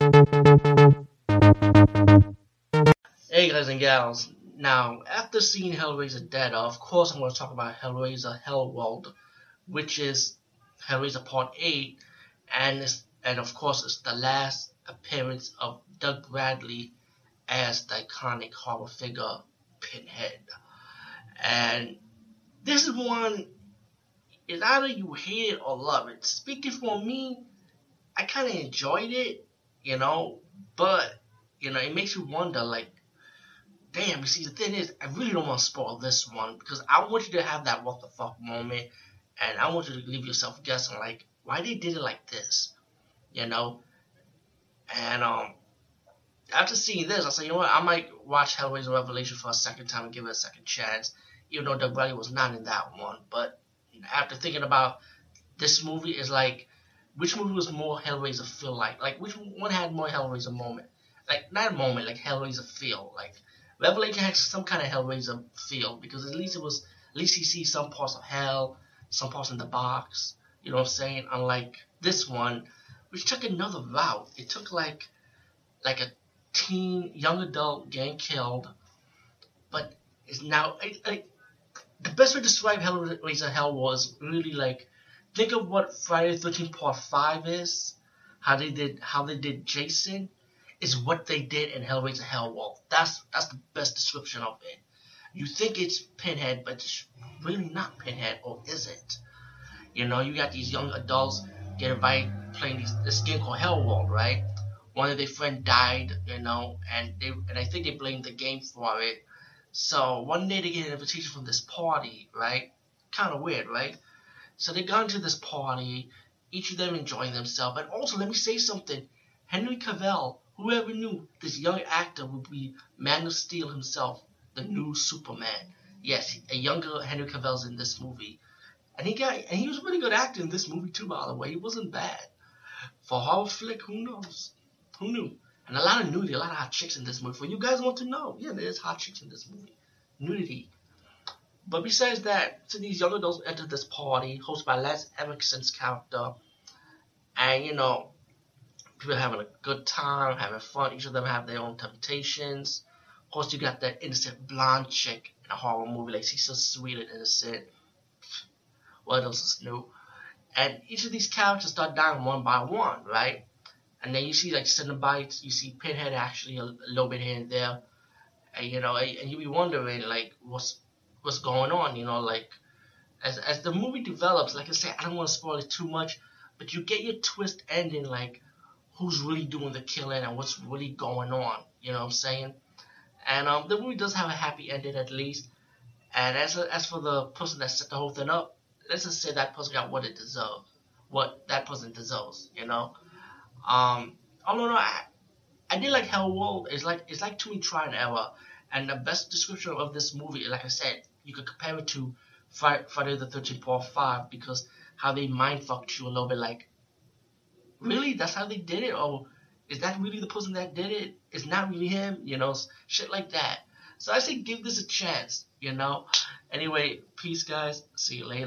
Hey guys and gals, now after seeing Hellraiser Dead, of course I'm going to talk about Hellraiser Hellworld, which is Hellraiser Part 8, and it's, and of course it's the last appearance of Doug Bradley as the iconic horror figure Pinhead. And this is one, is either you hate it or love it. Speaking for me, I kind of enjoyed it you know. But you know, it makes you wonder, like, damn. You see, the thing is, I really don't want to spoil this one because I want you to have that what the fuck moment, and I want you to leave yourself guessing, like, why they did it like this, you know. And um, after seeing this, I said, you know what, I might watch Hellraiser Revelation for a second time and give it a second chance, even though Doug Bradley was not in that one. But after thinking about this movie, is like which movie was more Hellraiser feel like? Like which one had more Hellraiser moment? Like not a moment, like Hellraiser feel. Like Revelation has some kind of Hellraiser feel because at least it was at least you see some parts of hell, some parts in the box. You know what I'm saying? Unlike this one, which took another route. It took like like a teen, young adult getting killed, but is now like, the best way to describe Hellraiser Hell was really like think of what Friday the 13th Part 5 is, how they did how they did Jason, is what they did in Hellraiser Hellworld. That's that's the best description of it. You think it's Pinhead, but it's really not Pinhead, or is it? You know, you got these young adults getting invited playing these, this game called Hellworld, right? One of their friends died, you know, and they and I think they blamed the game for it. So one day they get an invitation from this party, right? Kind of weird, right? So they got into this party, each of them enjoying themselves. But also, let me say something. Henry Cavill, whoever knew this young actor would be Man of Steel himself, the new Superman. Yes, a younger Henry Cavill's in this movie. And he got and he was a really good actor in this movie too, by the way. He wasn't bad. For horror flick, who knows? Who knew? And a lot of nudity, a lot of hot chicks in this movie. For you guys want to know, yeah, there's hot chicks in this movie. Nudity. But besides that, so these young adults enter this party hosted by Lance Henriksen's character, and you know, people having a good time, having fun. Each of them have their own temptations. Of course, you got that innocent blonde chick in a horror movie, like she's so sweet and innocent. What else is new? And each of these characters start dying one by one, right? And then you see like Cenobites, you see Pinhead actually a, a little bit here and there, and you know, and you be wondering like what's what's going on. You know, like as as the movie develops, like I said, I don't want to spoil it too much, but you get your twist ending, like who's really doing the killing and what's really going on. You know what I'm saying? And um, the movie does have a happy ending at least. And as as for the person that set the whole thing up, let's just say that person got what it deserved, what that person deserves. You know. Um, although no, I, I did like Hellworld. It's like it's like to me try error. And the best description of this movie, like I said, you could compare it to Friday the 13th Part 5 because how they mind fucked you a little bit like, really? That's how they did it? Or is that really the person that did it? It's not really him? You know, shit like that. So I say give this a chance, you know? Anyway, peace, guys. See you later.